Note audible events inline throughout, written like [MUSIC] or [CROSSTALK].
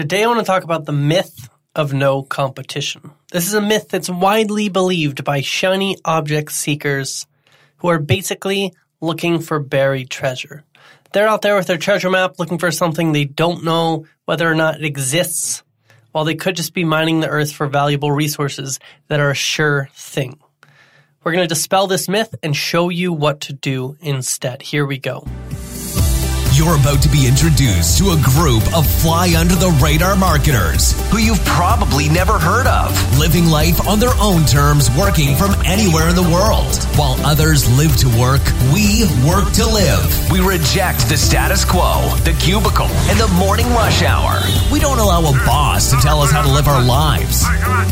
Today I want to talk about the myth of no competition. This is a myth that's widely believed by shiny object seekers who are basically looking for buried treasure. They're out there with their treasure map looking for something they don't know whether or not it exists, while they could just be mining the earth for valuable resources that are a sure thing. We're going to dispel this myth and show you what to do instead. Here we go. You're about to be introduced to a group of fly under the radar marketers who you've probably never heard of. living life on their own terms, working from anywhere in the world. While others live to work, we work to live. We reject the status quo, the cubicle, and the morning rush hour. We don't allow a boss to tell us how to live our lives.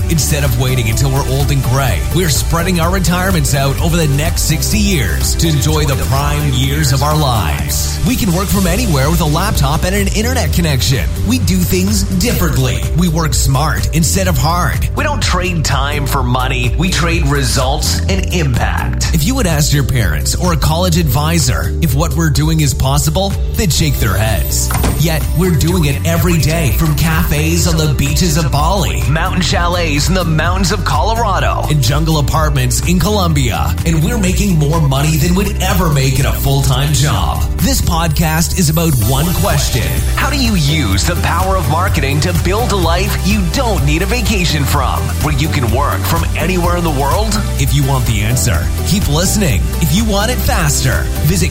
Instead of waiting until we're old and gray, we're spreading our retirements out over the next 60 years to enjoy the prime years of our lives. We can work from anywhere with a laptop and an internet connection. We do things differently. We work smart instead of hard. We don't trade time for money, we trade results and impact. If you would ask your parents or a college advisor if what we're doing is possible, they'd shake their heads. Yet, we're doing it every day from cafes on the beaches of Bali Mountain chalets in the mountains of Colorado. and jungle apartments in Colombia, and we're making more money than we'd ever make in a full time job. This podcast is about one question. How do you use the power of marketing to build a life you don't need a vacation from, where you can work from anywhere in the world? If you want the answer, keep listening. If you want it faster, visit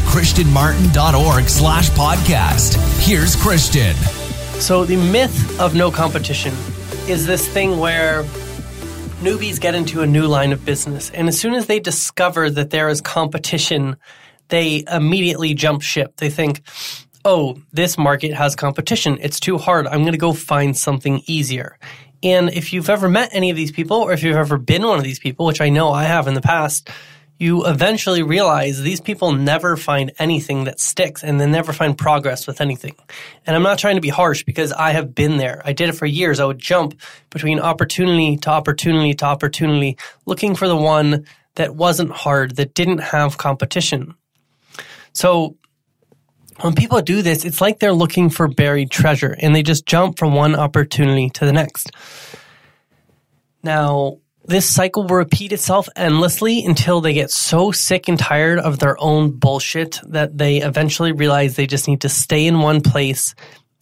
christianmartin.org slash podcast. Here's Christian. So, the myth of no competition is this thing where newbies get into a new line of business, and as soon as they discover that there is competition, they immediately jump ship. They think, oh, this market has competition. It's too hard. I'm going to go find something easier. And if you've ever met any of these people, or if you've ever been one of these people, which I know I have in the past, you eventually realize these people never find anything that sticks and they never find progress with anything. And I'm not trying to be harsh because I have been there. I did it for years. I would jump between opportunity to opportunity to opportunity, looking for the one that wasn't hard, that didn't have competition. So when people do this, it's like they're looking for buried treasure and they just jump from one opportunity to the next. Now, this cycle will repeat itself endlessly until they get so sick and tired of their own bullshit that they eventually realize they just need to stay in one place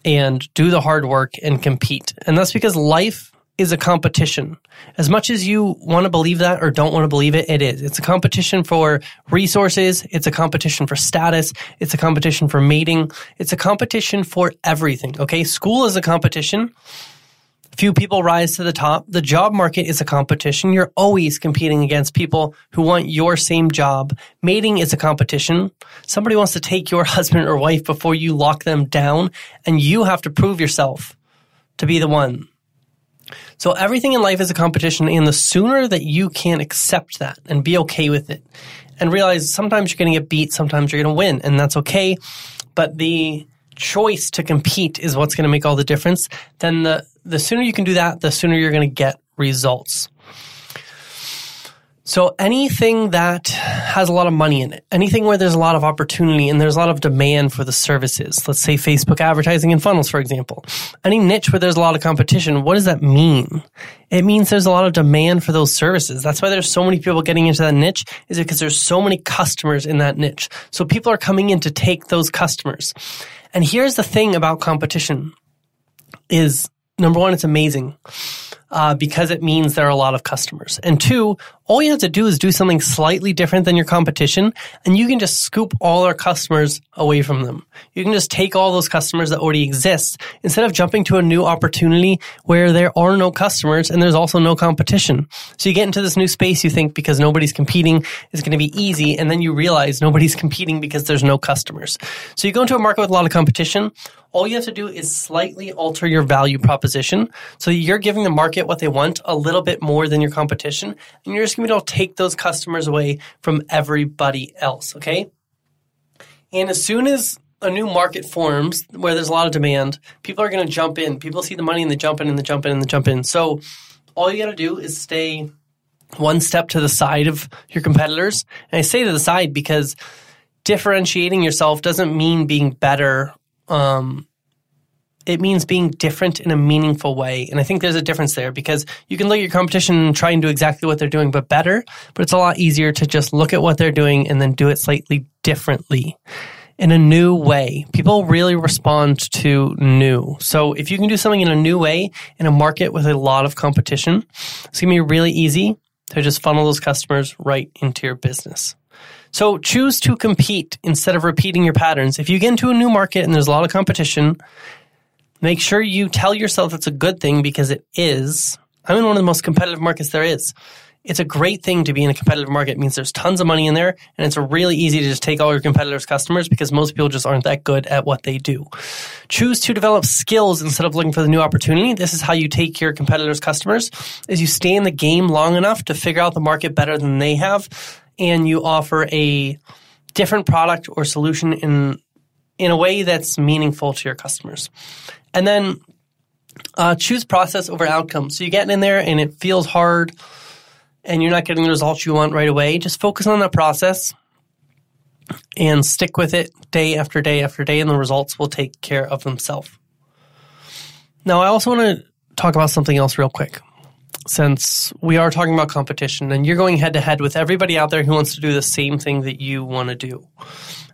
and do the hard work and compete. And that's because life is a competition. As much as you want to believe that or don't want to believe it, it is. It's a competition for resources. It's a competition for status. It's a competition for mating. It's a competition for everything. Okay. School is a competition. Few people rise to the top. The job market is a competition. You're always competing against people who want your same job. Mating is a competition. Somebody wants to take your [LAUGHS] husband or wife before you lock them down, and you have to prove yourself to be the one. So everything in life is a competition, and the sooner that you can accept that and be okay with it, and realize sometimes you're going to get beat, sometimes you're going to win, and that's okay. But the choice to compete is what's going to make all the difference. Then the the sooner you can do that, the sooner you're going to get results. So anything that has a lot of money in it, anything where there's a lot of opportunity and there's a lot of demand for the services, let's say Facebook advertising and funnels, for example, any niche where there's a lot of competition, what does that mean? It means there's a lot of demand for those services. That's why there's so many people getting into that niche is because there's so many customers in that niche. So people are coming in to take those customers. And here's the thing about competition is number one, it's amazing uh, because it means there are a lot of customers. And two, all you have to do is do something slightly different than your competition, and you can just scoop all our customers away from them. You can just take all those customers that already exist instead of jumping to a new opportunity where there are no customers and there's also no competition. So you get into this new space you think because nobody's competing is going to be easy, and then you realize nobody's [LAUGHS] competing because there's no customers. So you go into a market with a lot of competition. All you have to do is slightly alter your value proposition. So you're giving the market what they want a little bit more than your competition, and you're just going to be to take those customers away from everybody else. Okay. And as soon as a new market forms where there's a lot of demand, people are going to jump in. People see the money and they jump in and they jump in and they jump in. So all you got to do is stay one step to the side of your competitors. And I say to the side because differentiating yourself doesn't mean being better um, it means being different in a meaningful way. And I think there's a difference there because you can look at your competition and try and do exactly what they're doing, but better. But it's a lot easier to just look at what they're doing and then do it slightly differently in a new way. People really respond to new. So if you can do something in a new way in a market with a lot of competition, it's going to be really easy to just funnel those customers right into your business. So choose to compete instead of repeating your patterns. If you get into a new market and there's a lot of competition, make sure you tell yourself it's a good thing because it is. I'm in one of the most competitive markets there is it's a great thing to be in a competitive market. It means there's tons of money in there and it's really easy to just take all your competitors' customers because most people just aren't that good at what they do. Choose to develop skills instead of looking for the new opportunity. This is how you take your competitors' customers is you stay in the game long enough to figure out the market better than they have and you offer a different product or solution in in a way that's meaningful to your customers. And then uh, choose process over outcome. So you get in there and it feels hard and you're not getting the results you want right away, just focus on that process and stick with it day after day after day, and the results will take care of themselves. Now, I also want to talk about something else real quick. Since we are talking about competition and you're going head to head with everybody out there who wants to do the same thing that you want to do.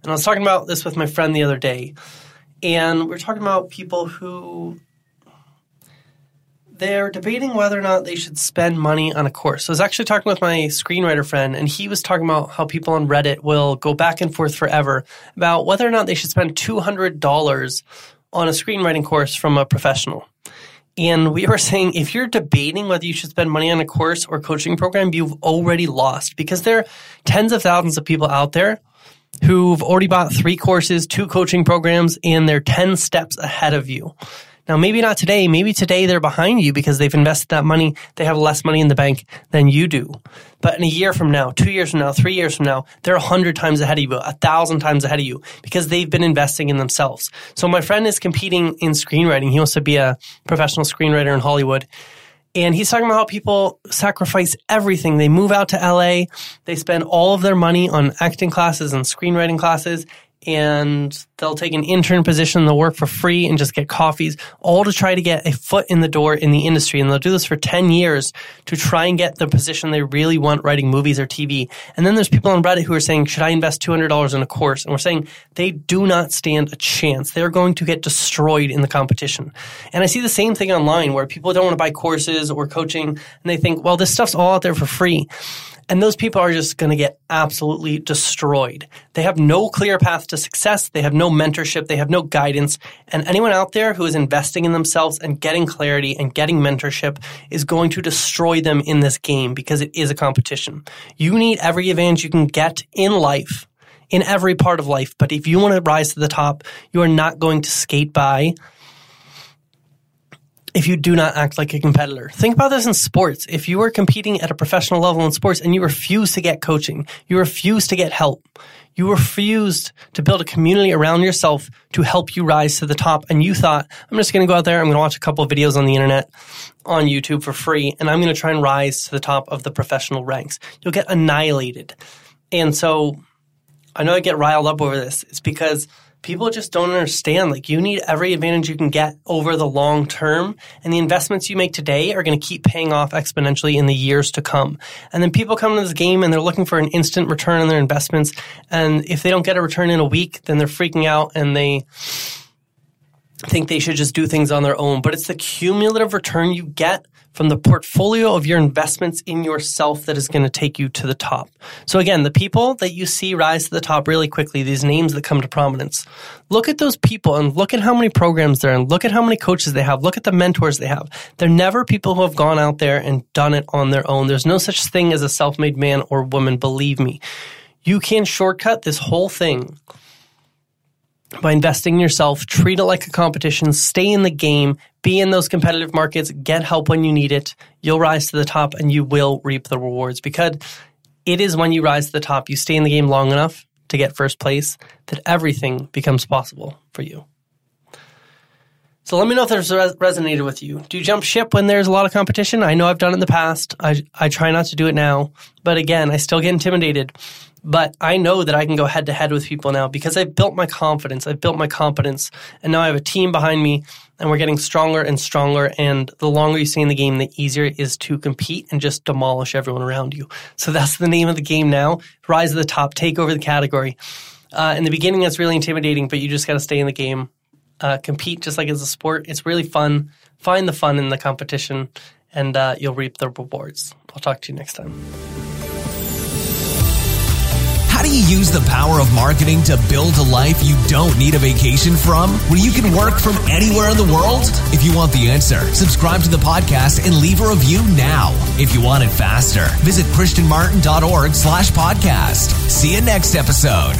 And I was talking about this with my friend the other day, and we are talking about people who they're debating whether or not they should spend money on a course. So I was actually talking with my screenwriter friend, and he was talking about how people on Reddit will go back and forth forever about whether or not they should spend $200 on a screenwriting course from a professional. And we were saying if you're debating whether you should spend money on a course or coaching program, you've already lost because there are tens of thousands of people out there who've already bought three courses, two coaching programs, and they're 10 steps ahead of you. Now, maybe not today. Maybe today they're behind you because they've invested that money. They have less money in the bank than you do. But in a year from now, two years from now, three years from now, they're a hundred times ahead of you, a thousand times ahead of you because they've been investing in themselves. So my friend is competing in screenwriting. He wants to be a professional screenwriter in Hollywood. And he's talking about how people sacrifice everything. They move out to LA. They spend all of their money on acting classes and screenwriting classes and they'll take an intern position, they'll work for free and just get coffees, all to try to get a foot in the door in the industry. And they'll do this for 10 years to try and get the position they really want writing movies or TV. And then there's people on Reddit who are saying, should I invest $200 in a course? And we're saying they do not stand a chance. They're going to get destroyed in the competition. And I see the same thing online where people don't want to buy courses or coaching and they think, well, this stuff's all out there for free. And those people are just going to get absolutely destroyed. They have no clear path to success. They have no mentorship. They have no guidance. And anyone out there who is investing in themselves and getting clarity and getting mentorship is going to destroy them in this game because it is a competition. You need every advantage you can get in life in every part of life. But if you want to rise to the top, you are not going to skate by if you do not act like a competitor. Think about this in sports. If you are competing at a professional level in sports and you refuse to get coaching, you refuse to get help, you refused to build a community around yourself to help you rise to the top, and you thought, I'm just going to go out there, I'm going to watch a couple of videos on the internet, on YouTube for free, and I'm going to try and rise to the top of the professional ranks. You'll get annihilated. And so I know I get riled up over this. It's because people just don't understand. Like you need every advantage you can get over the long term. And the investments you make today are going to keep paying off exponentially in the years to come. And then people come into this game and they're looking for an instant return on their investments. And if they don't get a return in a week, then they're freaking out and they think they should just do things on their own. But it's the cumulative return you get from the portfolio of your investments in yourself that is going to take you to the top. So again, the people that you see rise to the top really quickly, these names that come to prominence, look at those people and look at how many programs they're in. Look at how many coaches they have. Look at the mentors they have. They're never people who have gone out there and done it on their own. There's no such thing as a self-made man or woman. Believe me. You can shortcut this whole thing by investing in yourself, treat it like a competition, stay in the game, be in those competitive markets, get help when you need it. You'll rise to the top and you will reap the rewards because it is when you rise to the top, you stay in the game long enough to get first place that everything becomes possible for you. So let me know if this res- resonated with you. Do you jump ship when there's a lot of competition? I know I've done it in the past. I, I try not to do it now. But again, I still get intimidated. But I know that I can go head to head with people now because I've built my confidence. I've built my competence. And now I have a team behind me and we're getting stronger and stronger. And the longer you stay in the game, the easier it is to compete and just demolish everyone around you. So that's the name of the game now. Rise to the top, take over the category. Uh, in the beginning, that's really intimidating, but you just got to stay in the game, uh, compete just like it's a sport. It's really fun. Find the fun in the competition and uh, you'll reap the rewards. I'll talk to you next time. You use the power of marketing to build a life you don't need a vacation from, where you can work from anywhere in the world? If you want the answer, subscribe to the podcast and leave a review now. If you want it faster, visit christianmartin.org slash podcast. See you next episode.